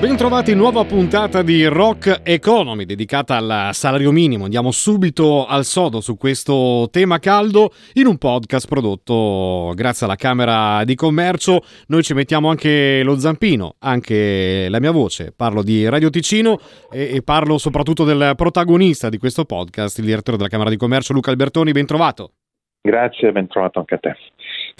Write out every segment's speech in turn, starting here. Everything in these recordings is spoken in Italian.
Bentrovati in nuova puntata di Rock Economy dedicata al salario minimo. Andiamo subito al sodo su questo tema caldo in un podcast prodotto grazie alla Camera di Commercio. Noi ci mettiamo anche lo zampino, anche la mia voce. Parlo di Radio Ticino e, e parlo soprattutto del protagonista di questo podcast, il direttore della Camera di Commercio Luca Albertoni. Ben trovato. Grazie, ben trovato anche a te.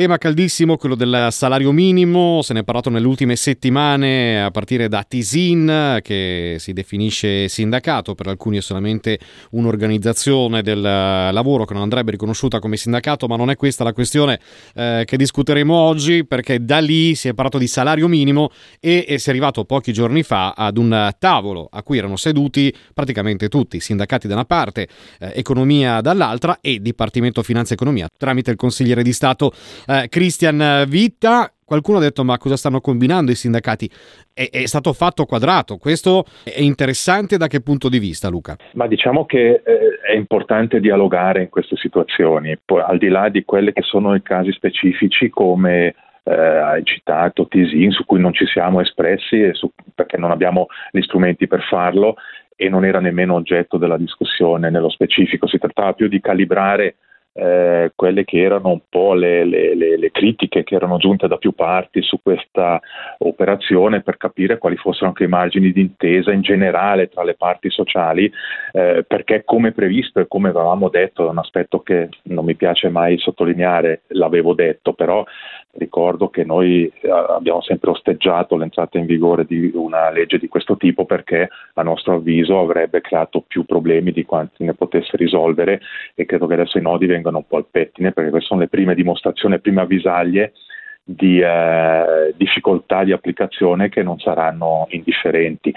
Tema caldissimo, quello del salario minimo, se ne è parlato nelle ultime settimane a partire da Tisin che si definisce sindacato, per alcuni è solamente un'organizzazione del lavoro che non andrebbe riconosciuta come sindacato, ma non è questa la questione eh, che discuteremo oggi perché da lì si è parlato di salario minimo e, e si è arrivato pochi giorni fa ad un tavolo a cui erano seduti praticamente tutti, sindacati da una parte, eh, economia dall'altra e Dipartimento Finanza e Economia tramite il consigliere di Stato eh, Christian Vitta. Qualcuno ha detto ma cosa stanno combinando i sindacati? È, è, stato fatto quadrato, questo è interessante da che punto di vista Luca? Ma diciamo che eh, è importante dialogare in queste situazioni, Poi, al di là di quelli che sono i casi specifici come eh, hai citato Tisin su cui non ci siamo espressi su, perché non abbiamo gli strumenti per farlo e non era nemmeno oggetto della discussione nello specifico, si trattava più di calibrare eh, quelle che erano un po' le, le, le, le, critiche che erano giunte da più parti su questa operazione per capire quali fossero anche i margini di intesa in generale tra le parti sociali, eh, perché come previsto e come avevamo detto, è un aspetto che non mi piace mai sottolineare, l'avevo detto, però ricordo che noi eh, abbiamo sempre osteggiato l'entrata in vigore di una legge di questo tipo perché a nostro avviso avrebbe creato più problemi di quanti ne potesse risolvere e credo che adesso i nodi vengano vengano un po' al pettine perché queste sono le prime dimostrazioni, le prime avvisaglie di eh, difficoltà di applicazione che non saranno indifferenti.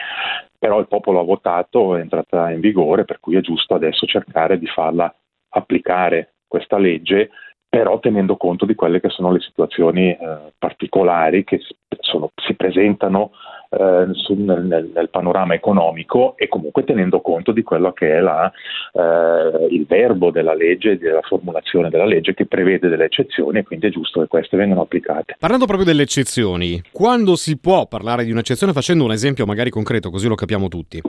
Però il popolo ha votato, è entrata in vigore, per cui è giusto adesso cercare di farla applicare questa legge però tenendo conto di quelle che sono le situazioni eh, particolari che sono, si presentano eh, sul, nel, nel, panorama economico e comunque tenendo conto di quello che è la, eh, il verbo della legge, della formulazione della legge che prevede delle eccezioni e quindi è giusto che queste vengano applicate. Parlando proprio delle eccezioni, quando si può parlare di un'eccezione facendo un esempio magari concreto così lo capiamo tutti?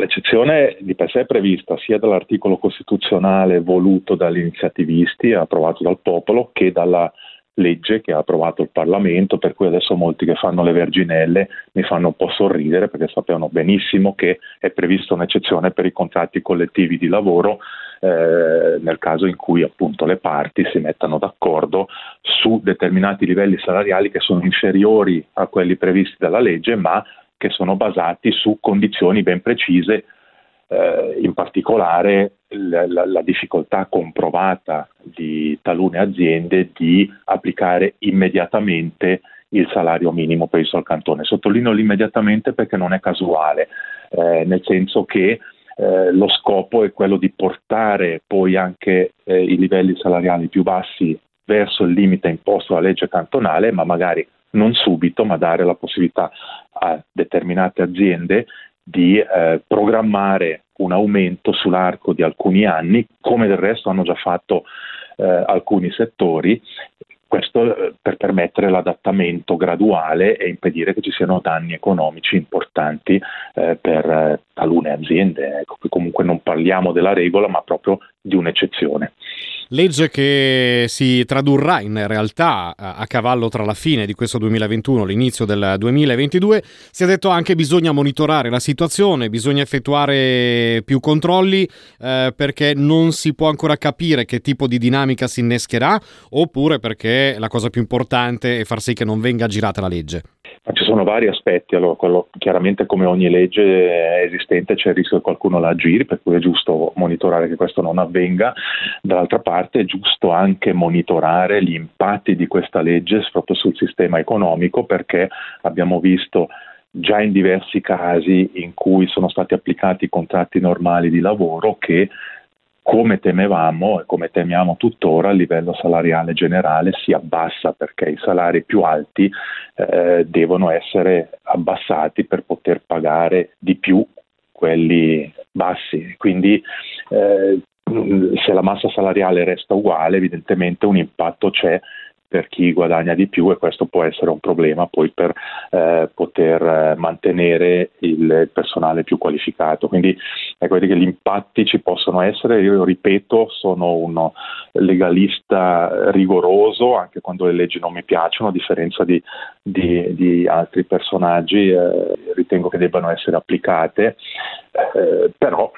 L'eccezione di per sé è prevista sia dall'articolo costituzionale voluto dagli iniziativisti, approvato dal popolo, che dalla legge che ha approvato il Parlamento, per cui adesso molti che fanno le verginelle mi fanno un po' sorridere perché sappiamo benissimo che è prevista un'eccezione per i contratti collettivi di lavoro eh, nel caso in cui appunto le parti si mettano d'accordo su determinati livelli salariali che sono inferiori a quelli previsti dalla legge, ma che sono basati su condizioni ben precise eh, in particolare la, la, la, difficoltà comprovata di talune aziende di applicare immediatamente il salario minimo previsto al cantone. Sottolineo l'immediatamente perché non è casuale, eh, nel senso che eh, lo scopo è quello di portare poi anche eh, i livelli salariali più bassi verso il limite imposto dalla legge cantonale, ma magari non subito, ma dare la possibilità a determinate aziende di eh, programmare un aumento sull'arco di alcuni anni, come del resto hanno già fatto eh, alcuni settori, questo eh, per permettere l'adattamento graduale e impedire che ci siano danni economici importanti eh, per eh, talune aziende. Ecco, comunque non parliamo della regola, ma proprio di un'eccezione. Legge che si tradurrà in realtà a cavallo tra la fine di questo 2021 e l'inizio del 2022. Si è detto anche che bisogna monitorare la situazione, bisogna effettuare più controlli eh, perché non si può ancora capire che tipo di dinamica si innescherà oppure perché la cosa più importante è far sì che non venga girata la legge. Sono vari aspetti, allora, quello, chiaramente come ogni legge esistente c'è il rischio che qualcuno la giri, per cui è giusto monitorare che questo non avvenga, dall'altra parte è giusto anche monitorare gli impatti di questa legge proprio sul sistema economico perché abbiamo visto già in diversi casi in cui sono stati applicati contratti normali di lavoro che come temevamo e come temiamo tuttora, il livello salariale generale si abbassa perché i salari più alti eh, devono essere abbassati per poter pagare di più quelli bassi. Quindi eh, se la massa salariale resta uguale, evidentemente un impatto c'è per chi guadagna di più e questo può essere un problema poi per eh, poter eh, mantenere il personale più qualificato. Quindi ecco, che gli impatti ci possono essere, io ripeto, sono un legalista rigoroso anche quando le leggi non mi piacciono, a differenza di, di, di altri personaggi, eh, ritengo che debbano essere applicate, eh, però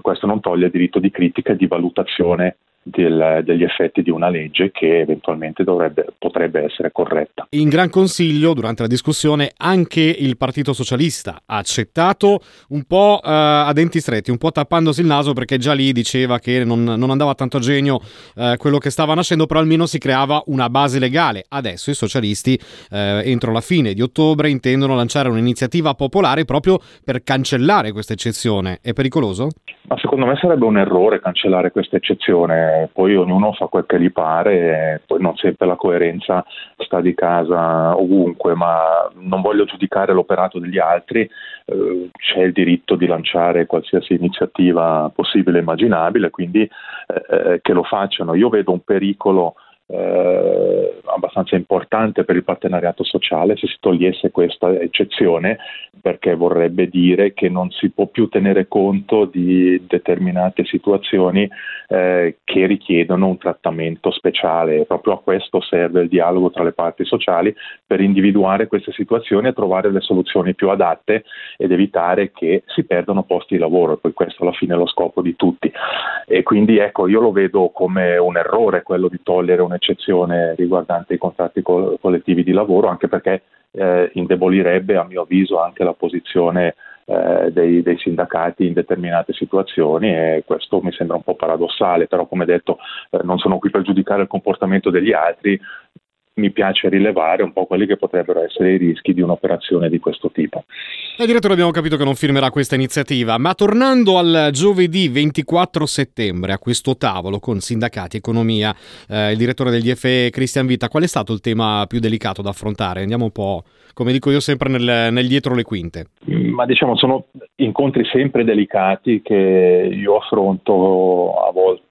questo non toglie il diritto di critica e di valutazione del, degli effetti di una legge che eventualmente dovrebbe, potrebbe essere corretta. In Gran Consiglio, durante la discussione, anche il Partito Socialista ha accettato un po' eh, a denti stretti, un po' tappandosi il naso perché già lì diceva che non, non andava tanto a genio eh, quello che stava nascendo, però almeno si creava una base legale. Adesso i socialisti, eh, entro la fine di ottobre, intendono lanciare un'iniziativa popolare proprio per cancellare questa eccezione. È pericoloso? Ma secondo me sarebbe un errore cancellare questa eccezione, poi ognuno fa quel che gli pare, e poi non sempre la coerenza sta di casa ovunque, ma non voglio giudicare l'operato degli altri, eh, c'è il diritto di lanciare qualsiasi iniziativa possibile e immaginabile, quindi eh, che lo facciano. Io vedo un pericolo eh, abbastanza importante per il partenariato sociale se si togliesse questa eccezione perché vorrebbe dire che non si può più tenere conto di determinate situazioni eh, che richiedono un trattamento speciale. Proprio a questo serve il dialogo tra le parti sociali per individuare queste situazioni e trovare le soluzioni più adatte ed evitare che si perdano posti di lavoro poi questo alla fine è lo scopo di tutti. E quindi ecco, io lo vedo come un errore quello di togliere un'eccezione riguardante i contratti collettivi di lavoro, anche perché eh, indebolirebbe a mio avviso anche la posizione eh, dei, dei, sindacati in determinate situazioni e questo mi sembra un po' paradossale, però come detto eh, non sono qui per giudicare il comportamento degli altri, mi piace rilevare un po' quelli che potrebbero essere i rischi di un'operazione di questo tipo. Il direttore abbiamo capito che non firmerà questa iniziativa, ma tornando al giovedì 24 settembre a questo tavolo con sindacati, economia, eh, il direttore degli FE Cristian Vita, qual è stato il tema più delicato da affrontare? Andiamo un po', come dico io sempre, nel, nel dietro le quinte. Ma diciamo sono incontri sempre delicati che io affronto a volte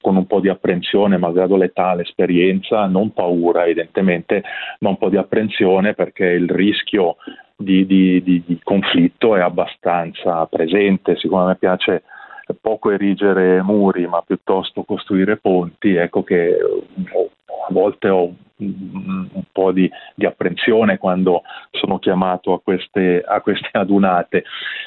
con un po' di apprensione, malgrado l'età, l'esperienza, non paura evidentemente, ma un po' di apprensione perché il rischio di, di, di, di conflitto è abbastanza presente. Siccome a me piace poco erigere muri, ma piuttosto costruire ponti, ecco che a volte ho un po' di, di, apprensione quando sono chiamato a queste, a queste, adunate,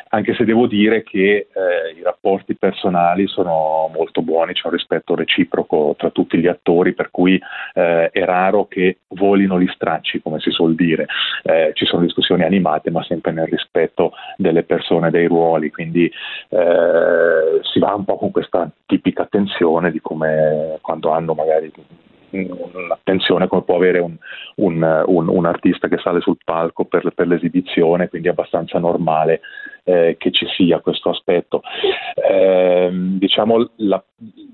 anche se devo dire che eh, i rapporti personali sono molto buoni, c'è un rispetto reciproco tra tutti gli attori, per cui eh, è raro che volino gli stracci, come si suol dire. Eh, ci sono discussioni animate, ma sempre nel rispetto delle persone, dei ruoli, quindi eh, si va un po' con questa tipica tensione di come quando hanno magari un'attenzione come può avere un, un, un, un, artista che sale sul palco per, per l'esibizione, quindi è abbastanza normale eh, che ci sia questo aspetto. Eh, diciamo la,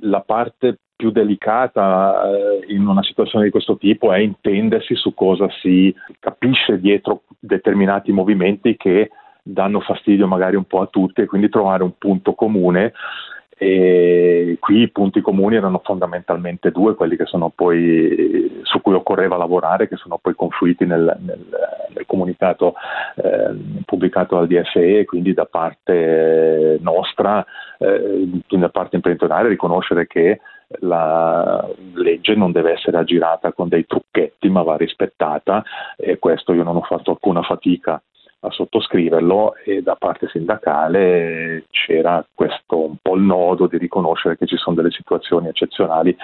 la, parte più delicata eh, in una situazione di questo tipo è intendersi su cosa si capisce dietro determinati movimenti che danno fastidio magari un po' a tutti e quindi trovare un punto comune e qui i punti comuni erano fondamentalmente due, quelli poi, su cui occorreva lavorare, che sono poi confluiti nel, nel, nel comunicato eh, pubblicato dal DFE, quindi da parte nostra, eh, da parte imprenditoriale, riconoscere che la legge non deve essere aggirata con dei trucchetti, ma va rispettata e questo io non ho fatto alcuna fatica a sottoscriverlo e da parte sindacale c'era questo un po' il nodo di riconoscere che ci sono delle situazioni eccezionali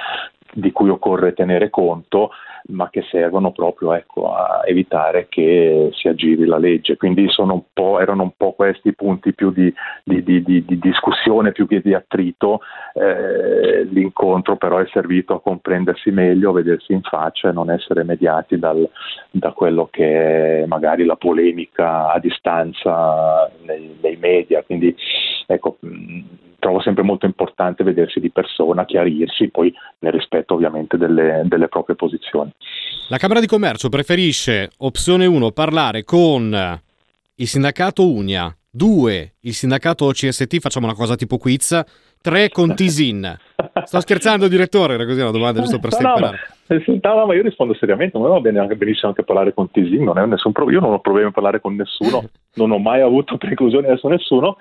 di cui occorre tenere conto, ma che servono proprio ecco, a evitare che si aggiri la legge. Quindi un erano un po' questi punti più di, di, di, di discussione, più che di attrito. Eh, l'incontro però è servito a comprendersi meglio, a vedersi in faccia e non essere mediati dal, da quello che è magari la polemica a distanza nei, nei media. Quindi ecco, trovo sempre molto importante vedersi di persona, chiarirsi, poi nel rispetto ovviamente delle, delle proprie posizioni. La Camera di Commercio preferisce opzione 1 parlare con il sindacato Unia, 2 il sindacato OCST, facciamo una cosa tipo quiz, 3 con Tisin. Sto scherzando direttore, era così una domanda giusto per stemperare. No, no, no, ma io rispondo seriamente, ma va bene anche benissimo anche parlare con Tisin, non è nessun problema, io non ho problemi a parlare con nessuno, non ho mai avuto preclusioni verso nessuno,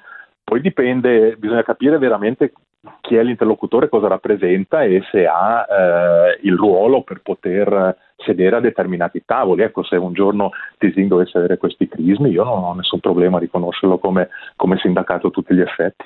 poi dipende, bisogna capire veramente chi è l'interlocutore, cosa rappresenta e se ha eh, il ruolo per poter sedere a determinati tavoli. Ecco, se un giorno Tisin dovesse avere questi crismi, io non ho nessun problema a riconoscerlo come, come sindacato a tutti gli effetti.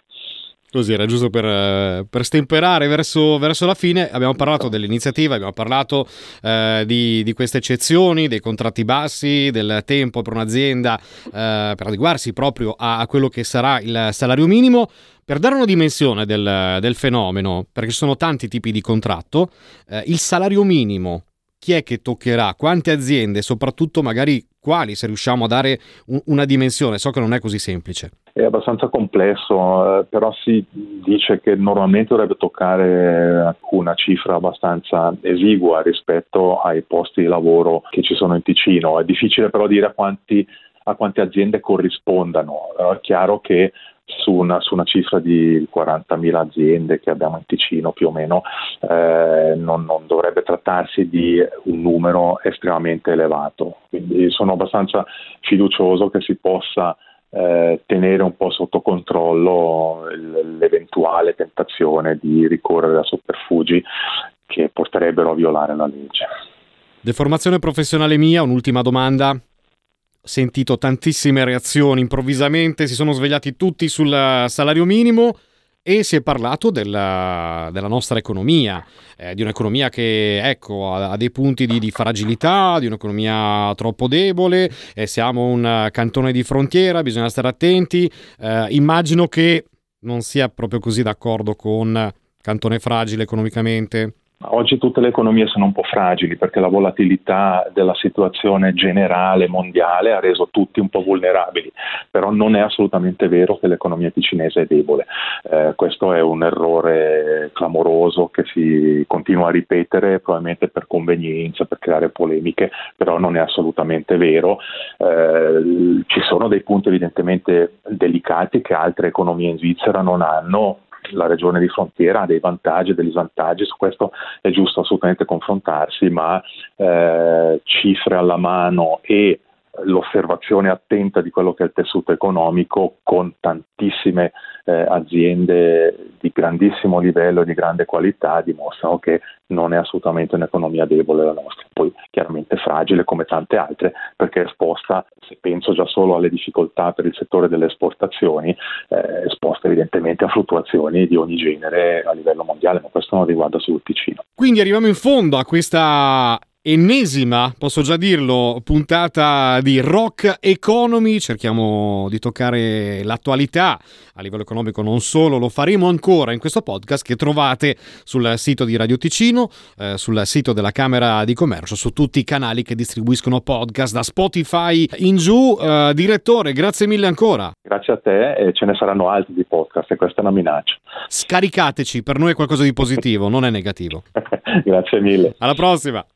Così era giusto per, eh, per stemperare verso, verso, la fine. Abbiamo parlato dell'iniziativa, abbiamo parlato eh, di, di, queste eccezioni, dei contratti bassi, del tempo per un'azienda eh, per adeguarsi proprio a, a, quello che sarà il salario minimo. Per dare una dimensione del, del fenomeno, perché ci sono tanti tipi di contratto, eh, il salario minimo chi è che toccherà, quante aziende, soprattutto magari quali, se riusciamo a dare un, una dimensione. So che non è così semplice. È abbastanza complesso, eh, però si dice che normalmente dovrebbe toccare una cifra abbastanza esigua rispetto ai posti di lavoro che ci sono in Ticino. È difficile però dire a, quanti, a quante aziende corrispondano. È chiaro che su una, su una, cifra di 40.000 aziende che abbiamo in Ticino più o meno, eh, non, non, dovrebbe trattarsi di un numero estremamente elevato. Quindi sono abbastanza fiducioso che si possa eh, tenere un po' sotto controllo l'eventuale tentazione di ricorrere a sotterfugi che porterebbero a violare la legge. Deformazione professionale mia, un'ultima domanda sentito tantissime reazioni, improvvisamente si sono svegliati tutti sul salario minimo e si è parlato della, della nostra economia, eh, di un'economia che ecco, ha, ha dei punti di, di, fragilità, di un'economia troppo debole, eh, siamo un cantone di frontiera, bisogna stare attenti. Eh, immagino che non sia proprio così d'accordo con cantone fragile economicamente. Oggi tutte le economie sono un po' fragili perché la volatilità della situazione generale mondiale ha reso tutti un po' vulnerabili, però non è assolutamente vero che l'economia ticinese è debole. Eh, questo è un errore clamoroso che si continua a ripetere probabilmente per convenienza, per creare polemiche, però non è assolutamente vero. Eh, ci sono dei punti evidentemente delicati che altre economie in Svizzera non hanno la regione di frontiera ha dei vantaggi e degli svantaggi, su questo è giusto assolutamente confrontarsi, ma eh, cifre alla mano e l'osservazione attenta di quello che è il tessuto economico con tantissime eh, aziende di grandissimo livello e di grande qualità dimostrano che non è assolutamente un'economia debole la nostra, poi chiaramente fragile come tante altre perché esposta, se penso già solo alle difficoltà per il settore delle esportazioni, eh, esposta evidentemente a fluttuazioni di ogni genere a livello mondiale, ma questo non riguarda solo il Ticino. Quindi arriviamo in fondo a questa ennesima, posso già dirlo, puntata di Rock Economy. Cerchiamo di toccare l'attualità a livello economico, non solo, lo faremo ancora in questo podcast che trovate sul sito di Radio Ticino, eh, sul sito della Camera di Commercio, su tutti i canali che distribuiscono podcast da Spotify in giù. Eh, direttore, grazie mille ancora. Grazie a te e ce ne saranno altri di podcast e questa è una minaccia. Scaricateci, per noi è qualcosa di positivo, non è negativo. grazie mille. Alla prossima.